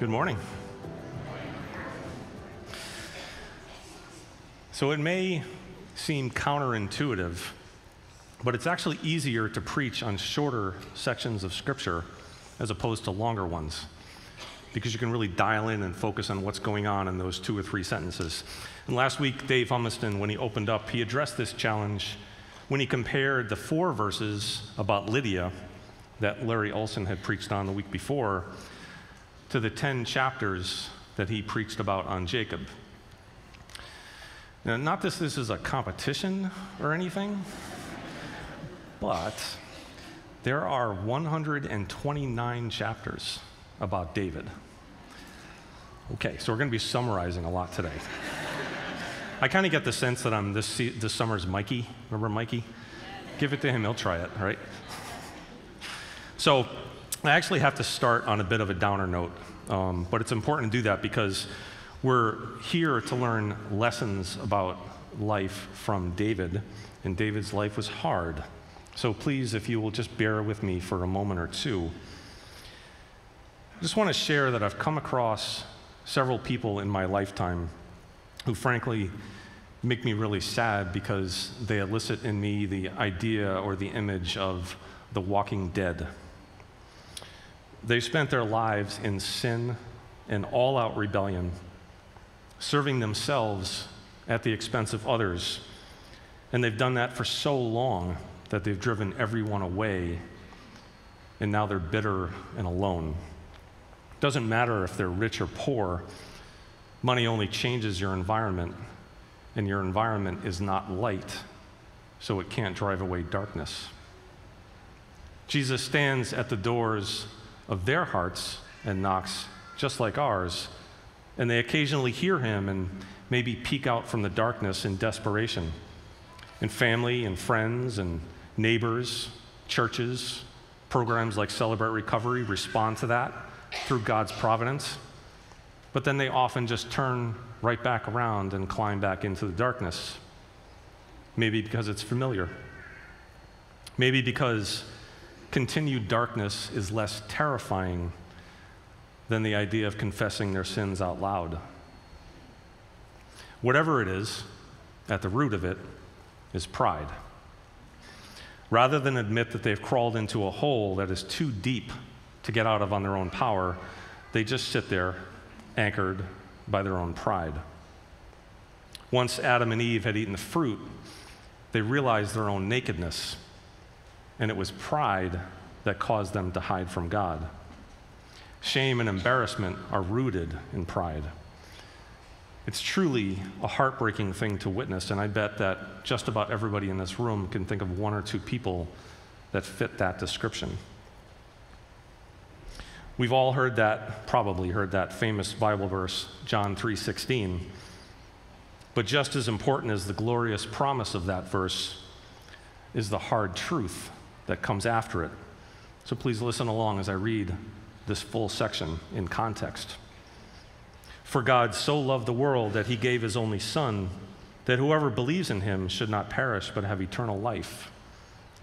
Good morning. So it may seem counterintuitive, but it's actually easier to preach on shorter sections of Scripture as opposed to longer ones because you can really dial in and focus on what's going on in those two or three sentences. And last week, Dave Humiston, when he opened up, he addressed this challenge when he compared the four verses about Lydia that Larry Olson had preached on the week before to the 10 chapters that he preached about on Jacob. Now, not that this is a competition or anything, but there are 129 chapters about David. Okay, so we're going to be summarizing a lot today. I kind of get the sense that I'm this, this summer's Mikey. Remember Mikey? Give it to him, he'll try it, right? So I actually have to start on a bit of a downer note, um, but it's important to do that because we're here to learn lessons about life from David, and David's life was hard. So please, if you will just bear with me for a moment or two. I just want to share that I've come across several people in my lifetime who, frankly, make me really sad because they elicit in me the idea or the image of the walking dead. They spent their lives in sin and all out rebellion, serving themselves at the expense of others. And they've done that for so long that they've driven everyone away, and now they're bitter and alone. It Doesn't matter if they're rich or poor, money only changes your environment, and your environment is not light, so it can't drive away darkness. Jesus stands at the doors of their hearts and knocks just like ours. And they occasionally hear him and maybe peek out from the darkness in desperation. And family and friends and neighbors, churches, programs like Celebrate Recovery respond to that through God's providence. But then they often just turn right back around and climb back into the darkness. Maybe because it's familiar. Maybe because continued darkness is less terrifying than the idea of confessing their sins out loud. Whatever it is, at the root of it is pride. Rather than admit that they've crawled into a hole that is too deep to get out of on their own power, they just sit there, anchored by their own pride. Once Adam and Eve had eaten the fruit, they realized their own nakedness and it was pride that caused them to hide from God. Shame and embarrassment are rooted in pride. It's truly a heartbreaking thing to witness, and I bet that just about everybody in this room can think of one or two people that fit that description. We've all heard that, probably heard that famous Bible verse, John 3:16. But just as important as the glorious promise of that verse is the hard truth that comes after it. So please listen along as I read this full section in context. For God so loved the world that he gave his only Son, that whoever believes in him should not perish but have eternal life.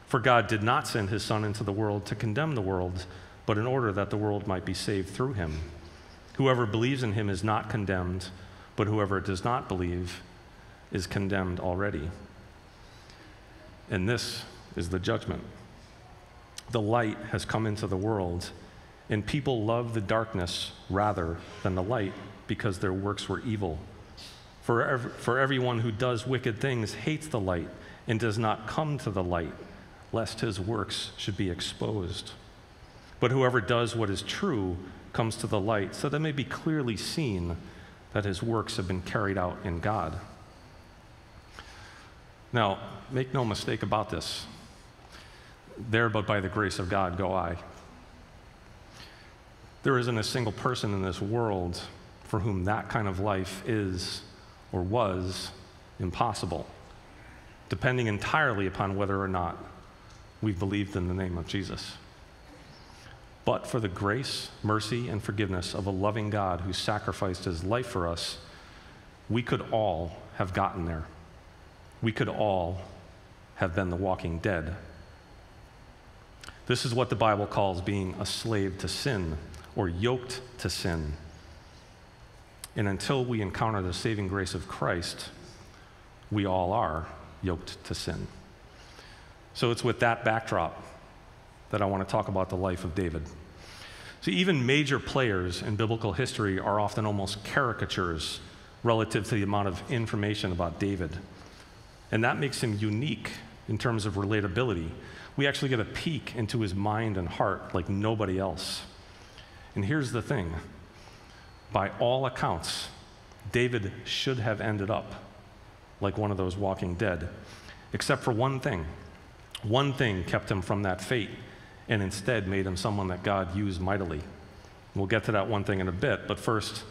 For God did not send his Son into the world to condemn the world, but in order that the world might be saved through him. Whoever believes in him is not condemned, but whoever does not believe is condemned already. And this is the judgment. The light has come into the world, and people love the darkness rather than the light because their works were evil. For, ev- for everyone who does wicked things hates the light and does not come to the light, lest his works should be exposed. But whoever does what is true comes to the light, so that may be clearly seen that his works have been carried out in God. Now, make no mistake about this there, but by the grace of God go I. There isn't a single person in this world for whom that kind of life is or was impossible, depending entirely upon whether or not we've believed in the name of Jesus. But for the grace, mercy, and forgiveness of a loving God who sacrificed his life for us, we could all have gotten there. We could all have been the walking dead this is what the Bible calls being a slave to sin or yoked to sin. And until we encounter the saving grace of Christ, we all are yoked to sin. So it's with that backdrop that I want to talk about the life of David. See, even major players in biblical history are often almost caricatures relative to the amount of information about David. And that makes him unique in terms of relatability. We actually get a peek into his mind and heart like nobody else. And here's the thing by all accounts, David should have ended up like one of those walking dead, except for one thing. One thing kept him from that fate and instead made him someone that God used mightily. We'll get to that one thing in a bit, but first,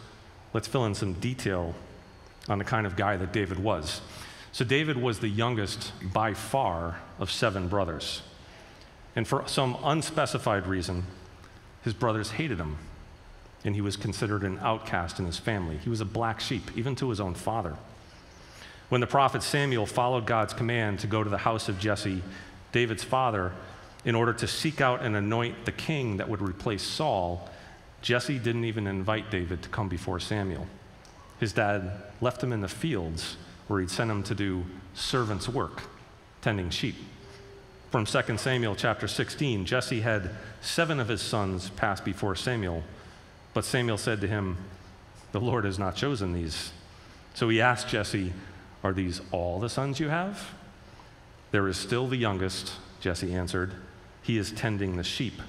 let's fill in some detail on the kind of guy that David was. So, David was the youngest by far of seven brothers. And for some unspecified reason, his brothers hated him, and he was considered an outcast in his family. He was a black sheep, even to his own father. When the prophet Samuel followed God's command to go to the house of Jesse, David's father, in order to seek out and anoint the king that would replace Saul, Jesse didn't even invite David to come before Samuel. His dad left him in the fields where he'd sent him to do servant's work, tending sheep. From 2 Samuel chapter 16, Jesse had seven of his sons pass before Samuel, but Samuel said to him, The Lord has not chosen these. So he asked Jesse, Are these all the sons you have? There is still the youngest, Jesse answered. He is tending the sheep.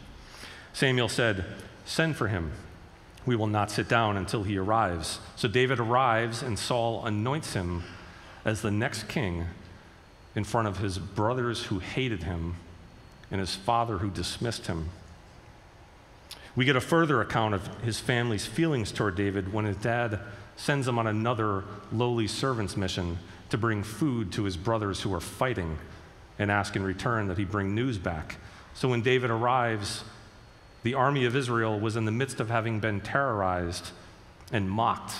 Samuel said, Send for him. We will not sit down until he arrives. So David arrives, and Saul anoints him as the next king in front of his brothers who hated him and his father who dismissed him. We get a further account of his family's feelings toward David when his dad sends him on another lowly servant's mission to bring food to his brothers who are fighting and ask in return that he bring news back. So when David arrives, the army of Israel was in the midst of having been terrorized and mocked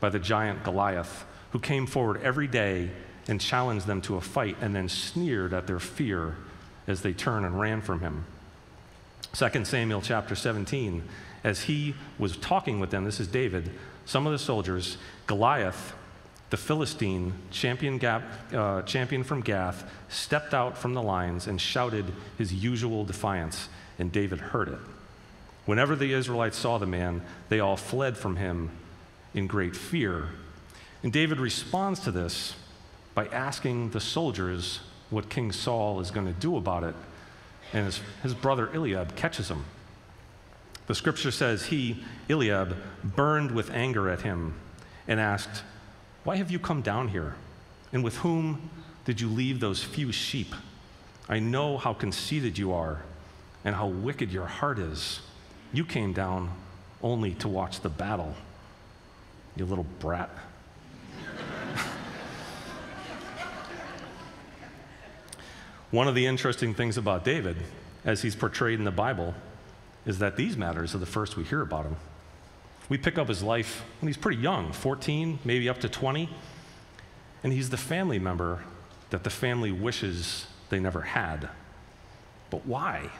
by the giant Goliath, who came forward every day and challenged them to a fight and then sneered at their fear as they turned and ran from him. 2 Samuel chapter 17, as he was talking with them, this is David, some of the soldiers, Goliath, the Philistine, champion, uh, champion from Gath, stepped out from the lines and shouted his usual defiance, and David heard it. Whenever the Israelites saw the man, they all fled from him in great fear. And David responds to this by asking the soldiers what King Saul is going to do about it. And his, his brother Eliab catches him. The scripture says he, Eliab, burned with anger at him and asked, Why have you come down here? And with whom did you leave those few sheep? I know how conceited you are and how wicked your heart is. You came down only to watch the battle, you little brat. One of the interesting things about David, as he's portrayed in the Bible, is that these matters are the first we hear about him. We pick up his life when he's pretty young 14, maybe up to 20, and he's the family member that the family wishes they never had. But why?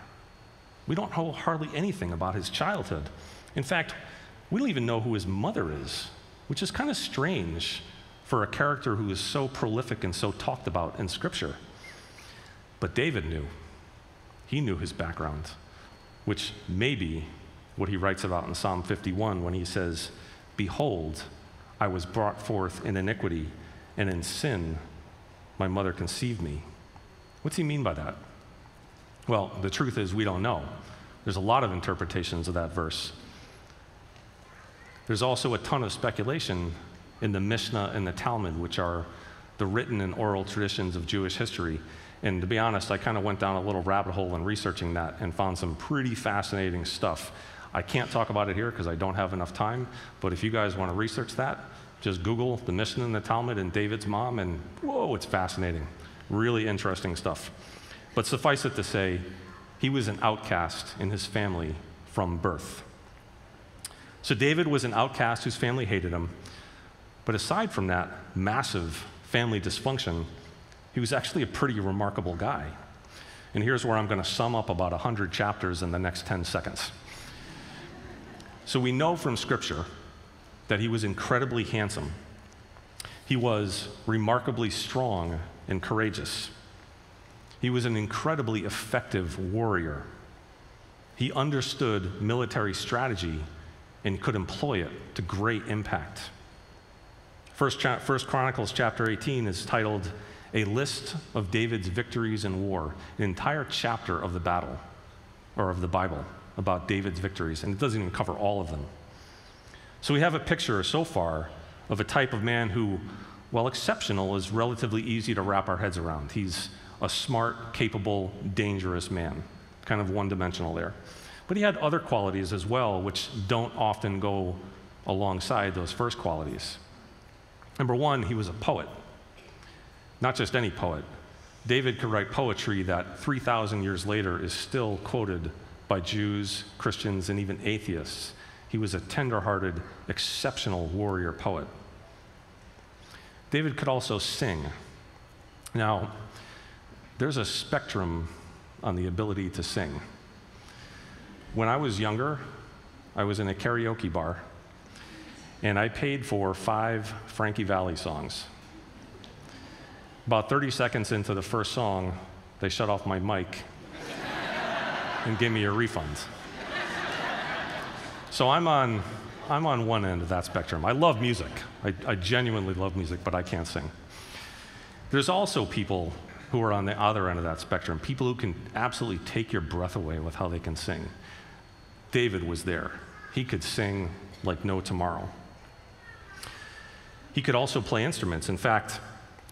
We don't know hardly anything about his childhood. In fact, we don't even know who his mother is, which is kind of strange for a character who is so prolific and so talked about in Scripture. But David knew. He knew his background, which may be what he writes about in Psalm 51 when he says, Behold, I was brought forth in iniquity, and in sin my mother conceived me. What's he mean by that? Well, the truth is, we don't know. There's a lot of interpretations of that verse. There's also a ton of speculation in the Mishnah and the Talmud, which are the written and oral traditions of Jewish history. And to be honest, I kind of went down a little rabbit hole in researching that and found some pretty fascinating stuff. I can't talk about it here because I don't have enough time, but if you guys want to research that, just Google the Mishnah and the Talmud and David's mom, and whoa, it's fascinating. Really interesting stuff. But suffice it to say, he was an outcast in his family from birth. So David was an outcast whose family hated him. But aside from that massive family dysfunction, he was actually a pretty remarkable guy. And here's where I'm going to sum up about 100 chapters in the next 10 seconds. So we know from Scripture that he was incredibly handsome. He was remarkably strong and courageous. He was an incredibly effective warrior. He understood military strategy and could employ it to great impact. First, cha- First Chronicles chapter 18 is titled A List of David's Victories in War, an entire chapter of the battle, or of the Bible, about David's victories, and it doesn't even cover all of them. So we have a picture so far of a type of man who, while exceptional, is relatively easy to wrap our heads around. He's a smart, capable, dangerous man, kind of one dimensional there. But he had other qualities as well, which don't often go alongside those first qualities. Number one, he was a poet. Not just any poet. David could write poetry that 3,000 years later is still quoted by Jews, Christians, and even atheists. He was a tender-hearted, exceptional warrior poet. David could also sing. Now, there's a spectrum on the ability to sing. When I was younger, I was in a karaoke bar, and I paid for five Frankie Valli songs. About 30 seconds into the first song, they shut off my mic and gave me a refund. So I'm on, I'm on one end of that spectrum. I love music. I, I genuinely love music, but I can't sing. There's also people who are on the other end of that spectrum, people who can absolutely take your breath away with how they can sing. David was there. He could sing like no tomorrow. He could also play instruments. In fact,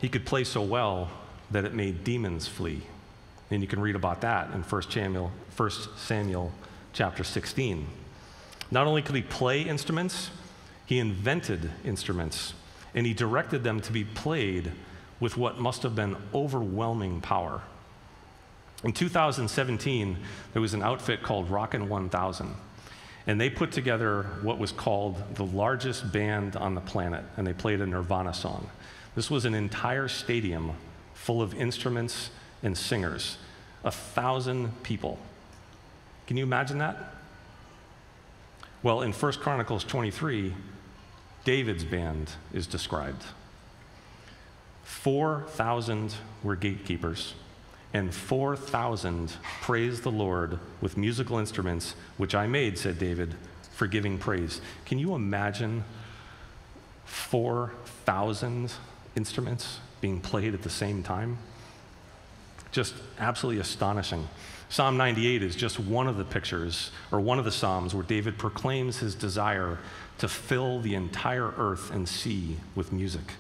he could play so well that it made demons flee. And you can read about that in 1 Samuel, 1 Samuel chapter 16. Not only could he play instruments, he invented instruments, and he directed them to be played with what must have been overwhelming power. In 2017, there was an outfit called Rockin' 1000, and they put together what was called the largest band on the planet, and they played a Nirvana song. This was an entire stadium full of instruments and singers, a thousand people. Can you imagine that? Well, in 1 Chronicles 23, David's band is described. 4,000 were gatekeepers and 4,000 praised the Lord with musical instruments, which I made, said David, for giving praise. Can you imagine 4,000 instruments being played at the same time? Just absolutely astonishing. Psalm 98 is just one of the pictures, or one of the Psalms, where David proclaims his desire to fill the entire earth and sea with music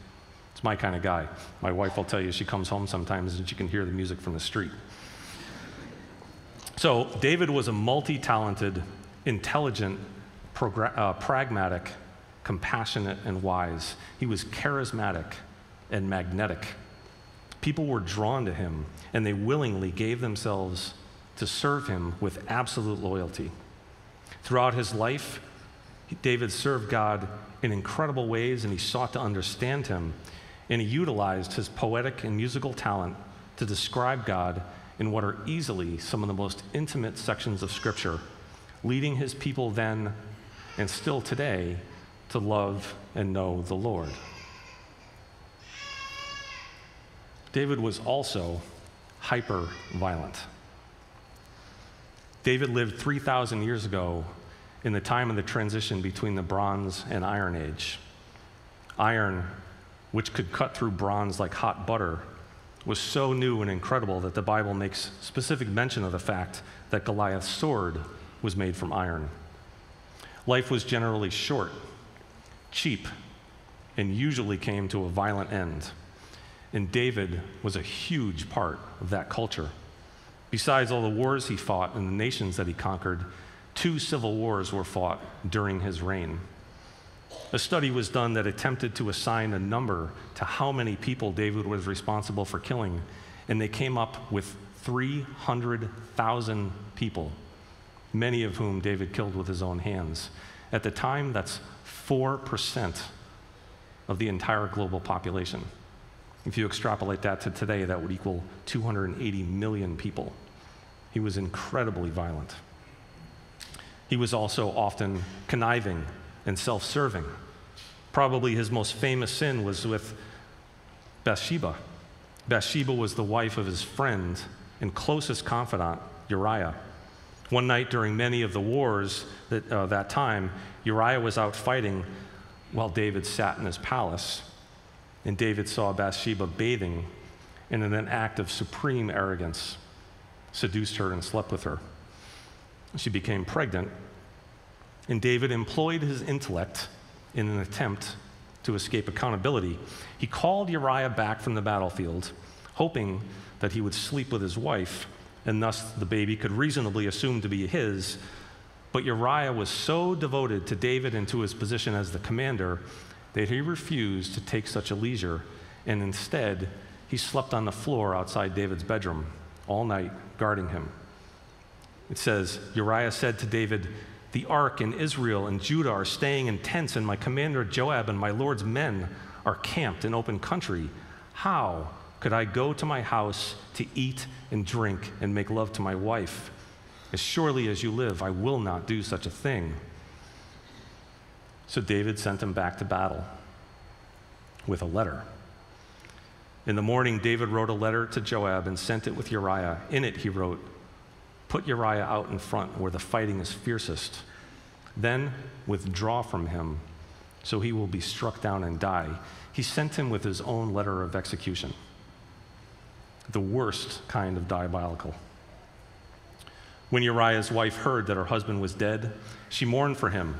It's my kind of guy. My wife will tell you she comes home sometimes and she can hear the music from the street. So, David was a multi talented, intelligent, uh, pragmatic, compassionate, and wise. He was charismatic and magnetic. People were drawn to him, and they willingly gave themselves to serve him with absolute loyalty. Throughout his life, David served God in incredible ways, and he sought to understand him and he utilized his poetic and musical talent to describe God in what are easily some of the most intimate sections of Scripture, leading his people then and still today to love and know the Lord. David was also hyper violent. David lived 3,000 years ago in the time of the transition between the Bronze and Iron Age. Iron which could cut through bronze like hot butter, was so new and incredible that the Bible makes specific mention of the fact that Goliath's sword was made from iron. Life was generally short, cheap, and usually came to a violent end. And David was a huge part of that culture. Besides all the wars he fought and the nations that he conquered, two civil wars were fought during his reign. A study was done that attempted to assign a number to how many people David was responsible for killing, and they came up with 300,000 people, many of whom David killed with his own hands. At the time, that's 4% of the entire global population. If you extrapolate that to today, that would equal 280 million people. He was incredibly violent. He was also often conniving and self serving. Probably his most famous sin was with Bathsheba. Bathsheba was the wife of his friend and closest confidant, Uriah. One night during many of the wars that, uh, that time, Uriah was out fighting while David sat in his palace. And David saw Bathsheba bathing and, in an act of supreme arrogance, seduced her and slept with her. She became pregnant, and David employed his intellect in an attempt to escape accountability. He called Uriah back from the battlefield, hoping that he would sleep with his wife, and thus the baby could reasonably assume to be his. But Uriah was so devoted to David and to his position as the commander that he refused to take such a leisure, and instead, he slept on the floor outside David's bedroom all night, guarding him. It says, Uriah said to David, The ark and Israel and Judah are staying in tents, and my commander Joab and my Lord's men are camped in open country. How could I go to my house to eat and drink and make love to my wife? As surely as you live, I will not do such a thing. So David sent him back to battle with a letter. In the morning, David wrote a letter to Joab and sent it with Uriah. In it, he wrote, Put Uriah out in front where the fighting is fiercest. Then withdraw from him, so he will be struck down and die. He sent him with his own letter of execution. The worst kind of diabolical. When Uriah's wife heard that her husband was dead, she mourned for him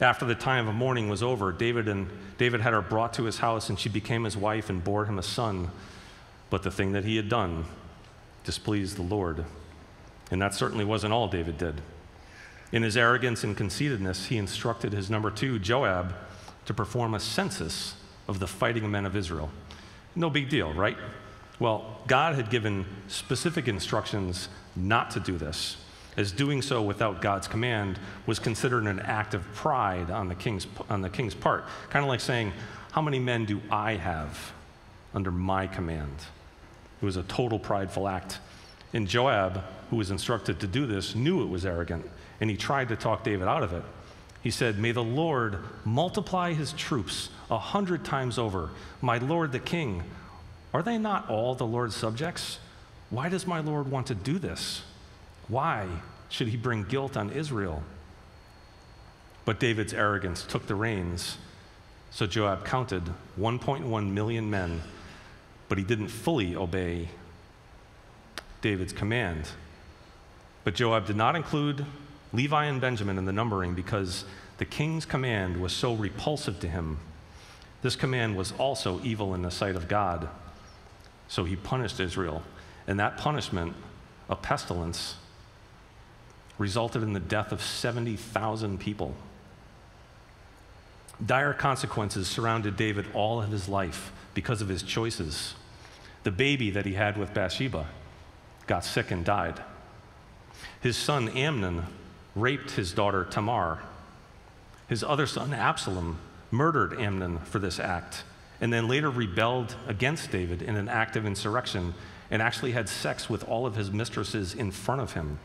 after the time of mourning was over, David, and, David had her brought to his house, and she became his wife and bore him a son. But the thing that he had done displeased the Lord. And that certainly wasn't all David did. In his arrogance and conceitedness, he instructed his number two, Joab, to perform a census of the fighting men of Israel. No big deal, right? Well, God had given specific instructions not to do this as doing so without God's command was considered an act of pride on the king's, on the king's part. Kind of like saying, How many men do I have under my command? It was a total prideful act. And Joab, who was instructed to do this, knew it was arrogant, and he tried to talk David out of it. He said, May the Lord multiply his troops a hundred times over. My Lord the king, are they not all the Lord's subjects? Why does my Lord want to do this? Why should he bring guilt on Israel? But David's arrogance took the reins. So Joab counted 1.1 million men, but he didn't fully obey David's command. But Joab did not include Levi and Benjamin in the numbering because the king's command was so repulsive to him. This command was also evil in the sight of God. So he punished Israel. And that punishment, a pestilence, resulted in the death of 70,000 people. Dire consequences surrounded David all of his life because of his choices. The baby that he had with Bathsheba got sick and died. His son Amnon raped his daughter Tamar. His other son Absalom murdered Amnon for this act and then later rebelled against David in an act of insurrection and actually had sex with all of his mistresses in front of him.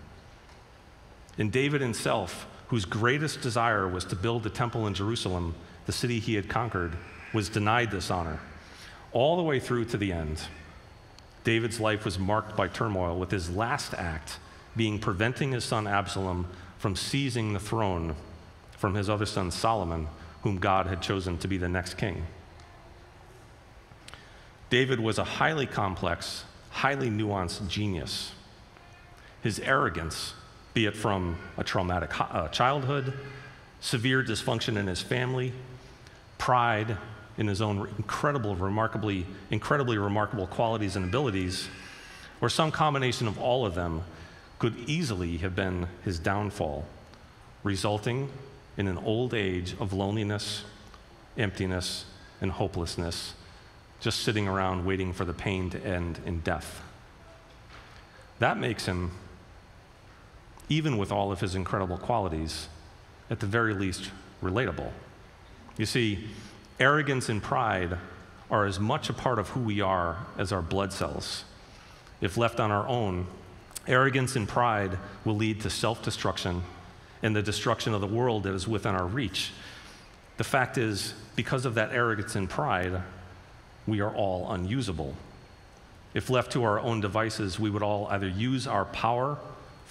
And David himself, whose greatest desire was to build the temple in Jerusalem, the city he had conquered, was denied this honor. All the way through to the end, David's life was marked by turmoil, with his last act being preventing his son Absalom from seizing the throne from his other son Solomon, whom God had chosen to be the next king. David was a highly complex, highly nuanced genius. His arrogance be it from a traumatic uh, childhood, severe dysfunction in his family, pride in his own incredible, remarkably, incredibly remarkable qualities and abilities, or some combination of all of them could easily have been his downfall, resulting in an old age of loneliness, emptiness, and hopelessness, just sitting around waiting for the pain to end in death. That makes him even with all of his incredible qualities, at the very least, relatable. You see, arrogance and pride are as much a part of who we are as our blood cells. If left on our own, arrogance and pride will lead to self destruction and the destruction of the world that is within our reach. The fact is, because of that arrogance and pride, we are all unusable. If left to our own devices, we would all either use our power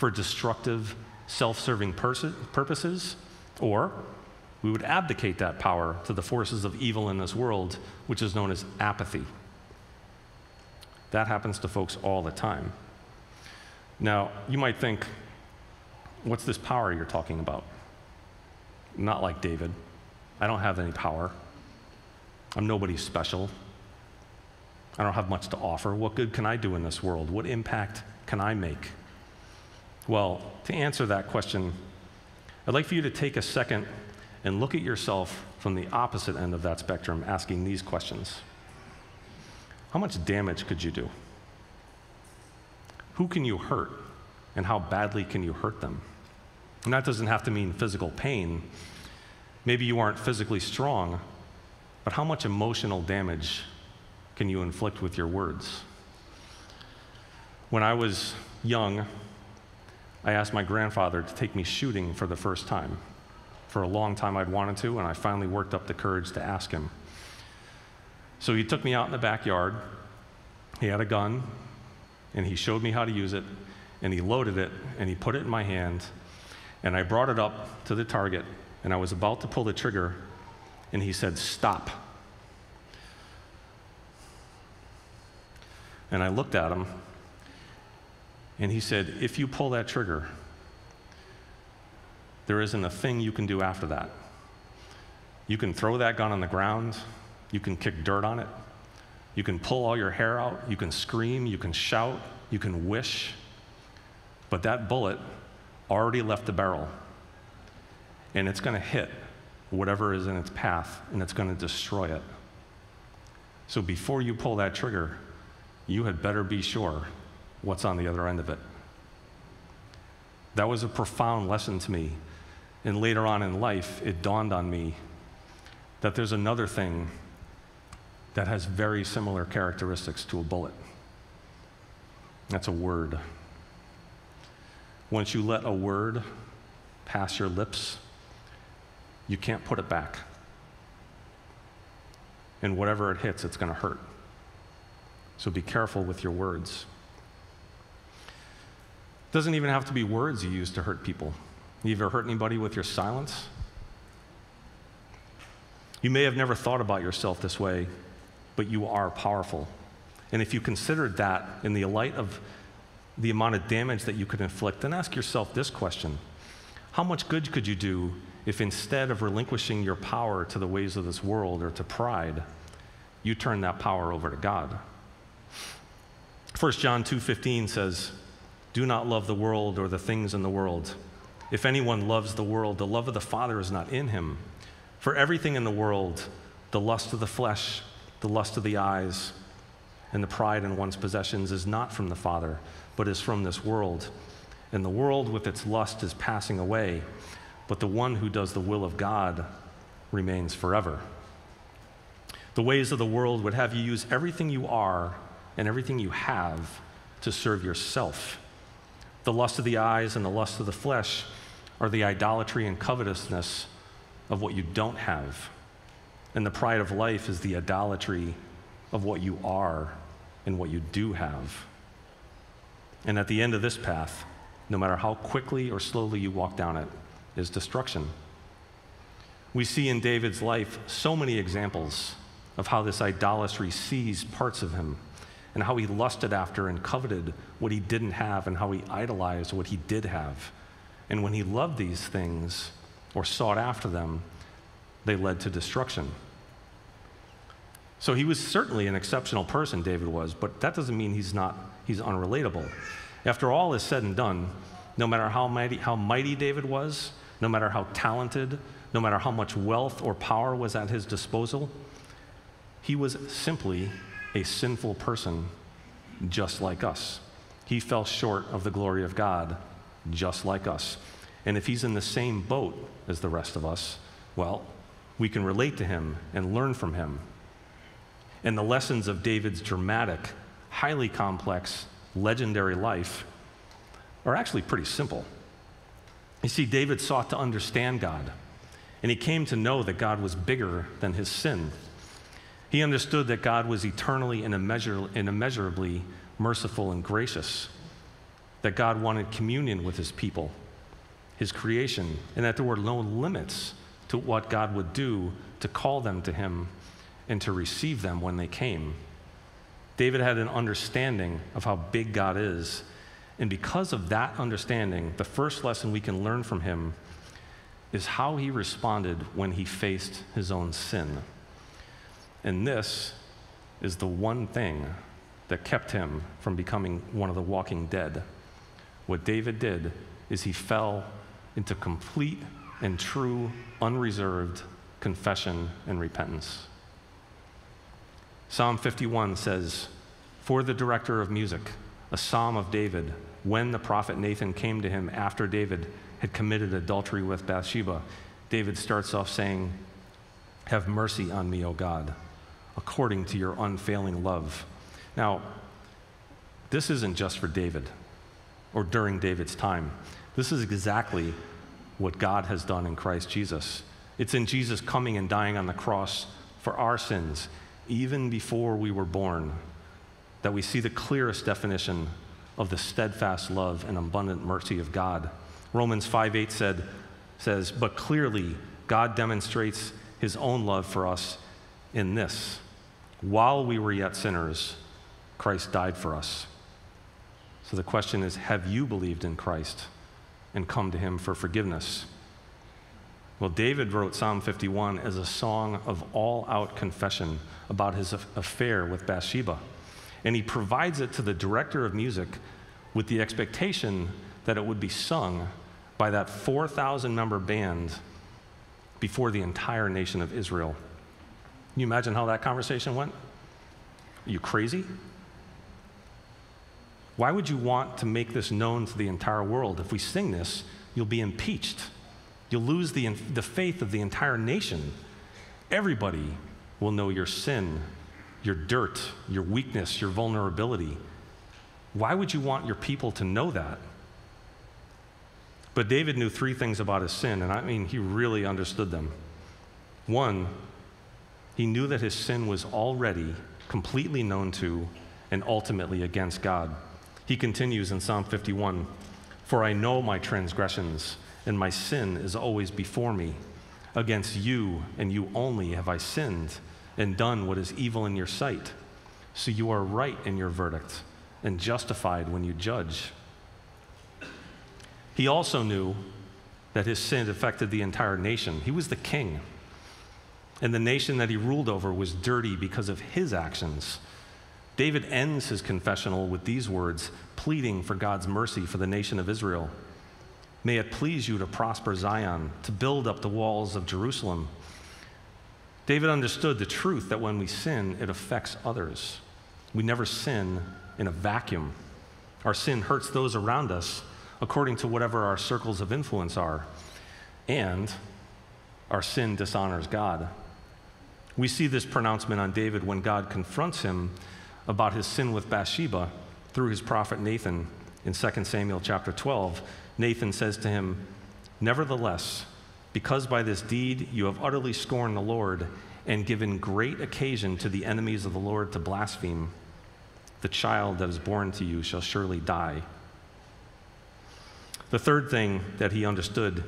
for destructive, self serving purposes, or we would abdicate that power to the forces of evil in this world, which is known as apathy. That happens to folks all the time. Now, you might think, what's this power you're talking about? Not like David. I don't have any power. I'm nobody special. I don't have much to offer. What good can I do in this world? What impact can I make? Well, to answer that question, I'd like for you to take a second and look at yourself from the opposite end of that spectrum, asking these questions How much damage could you do? Who can you hurt? And how badly can you hurt them? And that doesn't have to mean physical pain. Maybe you aren't physically strong, but how much emotional damage can you inflict with your words? When I was young, I asked my grandfather to take me shooting for the first time. For a long time, I'd wanted to, and I finally worked up the courage to ask him. So he took me out in the backyard. He had a gun, and he showed me how to use it, and he loaded it, and he put it in my hand, and I brought it up to the target, and I was about to pull the trigger, and he said, Stop. And I looked at him, and he said, If you pull that trigger, there isn't a thing you can do after that. You can throw that gun on the ground, you can kick dirt on it, you can pull all your hair out, you can scream, you can shout, you can wish, but that bullet already left the barrel, and it's going to hit whatever is in its path, and it's going to destroy it. So before you pull that trigger, you had better be sure what's on the other end of it. That was a profound lesson to me. And later on in life, it dawned on me that there's another thing that has very similar characteristics to a bullet. That's a word. Once you let a word pass your lips, you can't put it back. And whatever it hits, it's going to hurt. So be careful with your words. Doesn't even have to be words you use to hurt people. You ever hurt anybody with your silence? You may have never thought about yourself this way, but you are powerful. And if you considered that in the light of the amount of damage that you could inflict, then ask yourself this question How much good could you do if instead of relinquishing your power to the ways of this world or to pride, you turn that power over to God? 1 John 2:15 says, "Do not love the world or the things in the world. If anyone loves the world, the love of the Father is not in him. For everything in the world, the lust of the flesh, the lust of the eyes, and the pride in one's possessions is not from the Father, but is from this world. And the world with its lust is passing away, but the one who does the will of God remains forever. The ways of the world would have you use everything you are and everything you have to serve yourself. The lust of the eyes and the lust of the flesh are the idolatry and covetousness of what you don't have. And the pride of life is the idolatry of what you are and what you do have. And at the end of this path, no matter how quickly or slowly you walk down it, is destruction. We see in David's life so many examples of how this idolatry seized parts of him and how he lusted after and coveted what he didn't have and how he idolized what he did have. And when he loved these things or sought after them, they led to destruction. So he was certainly an exceptional person, David was, but that doesn't mean he's not, he's unrelatable. After all is said and done, no matter how mighty, how mighty David was, no matter how talented, no matter how much wealth or power was at his disposal, he was simply a sinful person just like us. He fell short of the glory of God just like us. And if he's in the same boat as the rest of us, well, we can relate to him and learn from him. And the lessons of David's dramatic, highly complex, legendary life are actually pretty simple. You see, David sought to understand God, and he came to know that God was bigger than his sin. He understood that God was eternally and, immeasur- and immeasurably merciful and gracious, that God wanted communion with his people, his creation, and that there were no limits to what God would do to call them to him and to receive them when they came. David had an understanding of how big God is. And because of that understanding, the first lesson we can learn from him is how he responded when he faced his own sin. And this is the one thing that kept him from becoming one of the walking dead. What David did is he fell into complete and true, unreserved confession and repentance. Psalm 51 says, For the director of music, a psalm of David, when the prophet Nathan came to him after David had committed adultery with Bathsheba, David starts off saying, Have mercy on me, O God, according to your unfailing love. Now, this isn't just for David or during David's time. This is exactly what God has done in Christ Jesus. It's in Jesus coming and dying on the cross for our sins, even before we were born, that we see the clearest definition of the steadfast love and abundant mercy of God. Romans 5 8 said, says, But clearly, God demonstrates his own love for us in this while we were yet sinners, Christ died for us. So the question is have you believed in Christ and come to him for forgiveness? Well, David wrote Psalm 51 as a song of all out confession about his affair with Bathsheba. And he provides it to the director of music with the expectation that it would be sung by that 4,000 member band before the entire nation of Israel. Can you imagine how that conversation went? Are you crazy? Why would you want to make this known to the entire world? If we sing this, you'll be impeached. You'll lose the, the faith of the entire nation. Everybody will know your sin, your dirt, your weakness, your vulnerability. Why would you want your people to know that? But David knew three things about his sin, and I mean, he really understood them. One, he knew that his sin was already completely known to and ultimately against God. He continues in Psalm 51 For I know my transgressions, and my sin is always before me. Against you and you only have I sinned and done what is evil in your sight. So you are right in your verdict and justified when you judge. He also knew that his sin affected the entire nation. He was the king. And the nation that he ruled over was dirty because of his actions. David ends his confessional with these words, pleading for God's mercy for the nation of Israel. May it please you to prosper Zion, to build up the walls of Jerusalem. David understood the truth that when we sin, it affects others. We never sin in a vacuum. Our sin hurts those around us according to whatever our circles of influence are. And our sin dishonors God. We see this pronouncement on David when God confronts him about his sin with Bathsheba through his prophet Nathan in 2 Samuel chapter 12. Nathan says to him, Nevertheless, because by this deed you have utterly scorned the Lord and given great occasion to the enemies of the Lord to blaspheme, the child that is born to you shall surely die. The third thing that he understood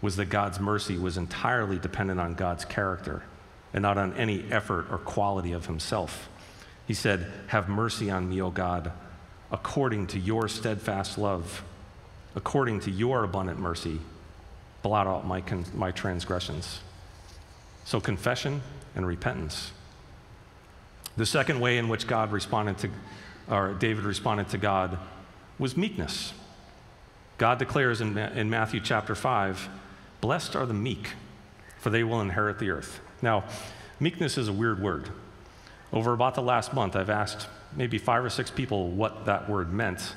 was that God's mercy was entirely dependent on God's character and not on any effort or quality of himself. He said, Have mercy on me, O God, according to your steadfast love, according to your abundant mercy, blot out my, con- my transgressions. So, confession and repentance. The second way in which God responded to, or David responded to God, was meekness. God declares in, in Matthew chapter 5 Blessed are the meek, for they will inherit the earth. Now, meekness is a weird word. Over about the last month, I've asked maybe five or six people what that word meant,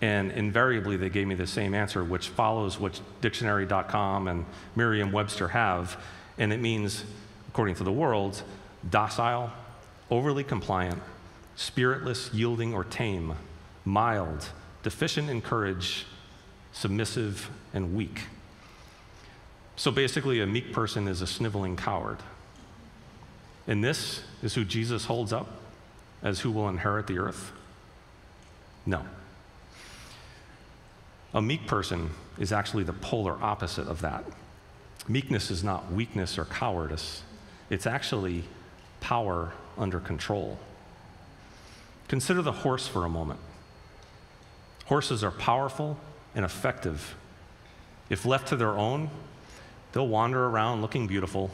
and invariably they gave me the same answer, which follows what dictionary.com and Merriam Webster have, and it means, according to the world, docile, overly compliant, spiritless, yielding, or tame, mild, deficient in courage, submissive, and weak. So basically, a meek person is a sniveling coward. And this is who Jesus holds up as who will inherit the earth? No. A meek person is actually the polar opposite of that. Meekness is not weakness or cowardice, it's actually power under control. Consider the horse for a moment. Horses are powerful and effective. If left to their own, they'll wander around looking beautiful,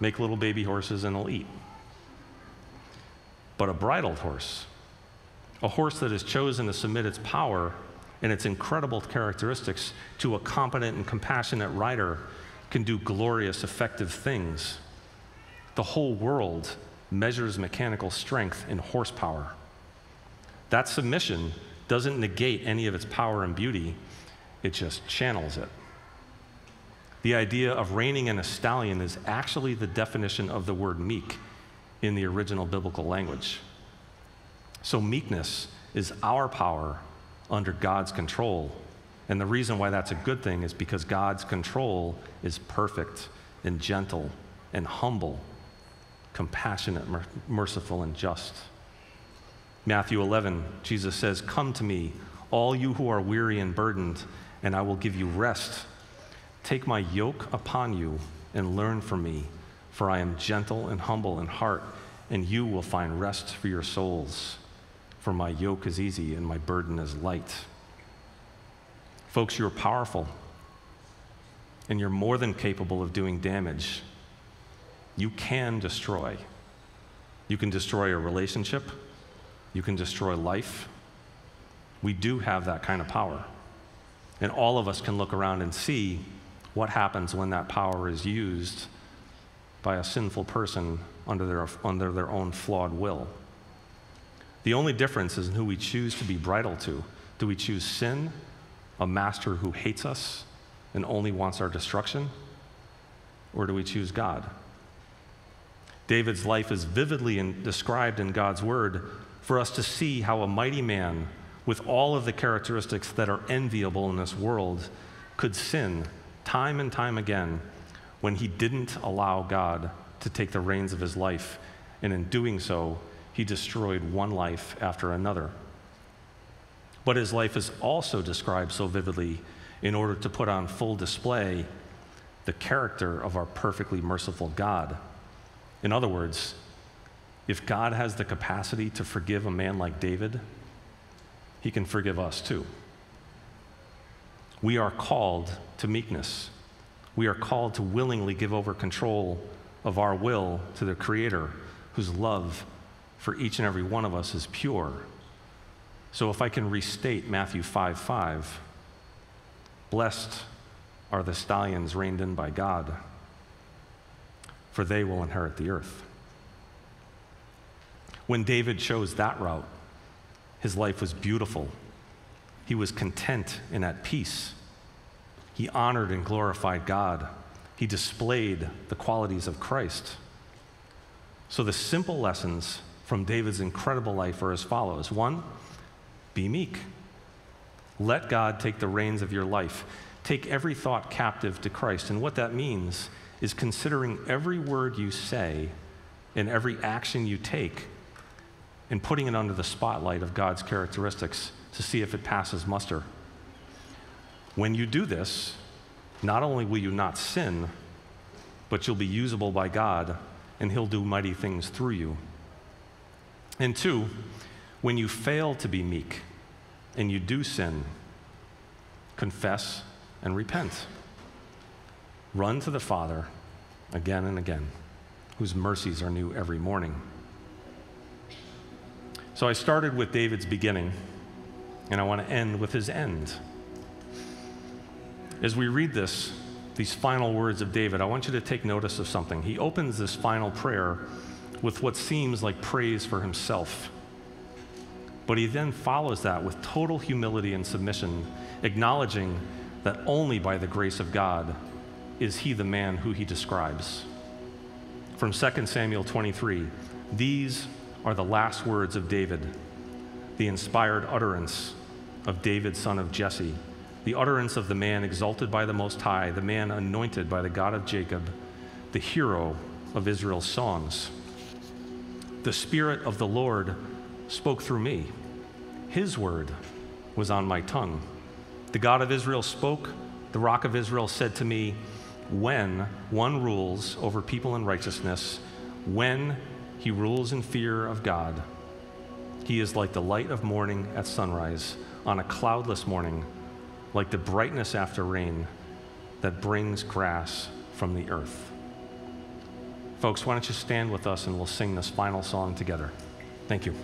make little baby horses, and they'll eat. But a bridled horse, a horse that has chosen to submit its power and its incredible characteristics to a competent and compassionate rider, can do glorious, effective things. The whole world measures mechanical strength in horsepower. That submission doesn't negate any of its power and beauty, it just channels it. The idea of reining in a stallion is actually the definition of the word meek in the original biblical language. So, meekness is our power under God's control. And the reason why that's a good thing is because God's control is perfect and gentle and humble, compassionate, merciful, and just. Matthew 11, Jesus says, Come to me, all you who are weary and burdened, and I will give you rest. Take my yoke upon you and learn from me, for I am gentle and humble in heart, and you will find rest for your souls. For my yoke is easy and my burden is light. Folks, you're powerful, and you're more than capable of doing damage. You can destroy. You can destroy a relationship you can destroy life. We do have that kind of power. And all of us can look around and see what happens when that power is used by a sinful person under their, under their own flawed will. The only difference is in who we choose to be bridled to. Do we choose sin, a master who hates us and only wants our destruction? Or do we choose God? David's life is vividly in, described in God's word for us to see how a mighty man, with all of the characteristics that are enviable in this world, could sin time and time again when he didn't allow God to take the reins of his life. And in doing so, he destroyed one life after another. But his life is also described so vividly in order to put on full display the character of our perfectly merciful God. In other words, if God has the capacity to forgive a man like David, he can forgive us too. We are called to meekness. We are called to willingly give over control of our will to the Creator, whose love for each and every one of us is pure. So, if I can restate Matthew 5 5, blessed are the stallions reined in by God, for they will inherit the earth. When David chose that route, his life was beautiful. He was content and at peace. He honored and glorified God. He displayed the qualities of Christ. So, the simple lessons from David's incredible life are as follows one, be meek. Let God take the reins of your life. Take every thought captive to Christ. And what that means is considering every word you say and every action you take and putting it under the spotlight of God's characteristics to see if it passes muster. When you do this, not only will you not sin, but you'll be usable by God and He'll do mighty things through you. And two, when you fail to be meek and you do sin, confess and repent. Run to the Father again and again, whose mercies are new every morning. So I started with David's beginning, and I want to end with his end. As we read this, these final words of David, I want you to take notice of something. He opens this final prayer with what seems like praise for himself. But he then follows that with total humility and submission, acknowledging that only by the grace of God is he the man who he describes. From 2 Samuel 23, these are the last words of David, the inspired utterance of David, son of Jesse, the utterance of the man exalted by the Most High, the man anointed by the God of Jacob, the hero of Israel's songs. The Spirit of the Lord spoke through me. His word was on my tongue. The God of Israel spoke. The rock of Israel said to me, When one rules over people in righteousness, when he rules in fear of God, he is like the light of morning at sunrise on a cloudless morning, like the brightness after rain that brings grass from the earth. Folks, why don't you stand with us and we'll sing this final song together? Thank you.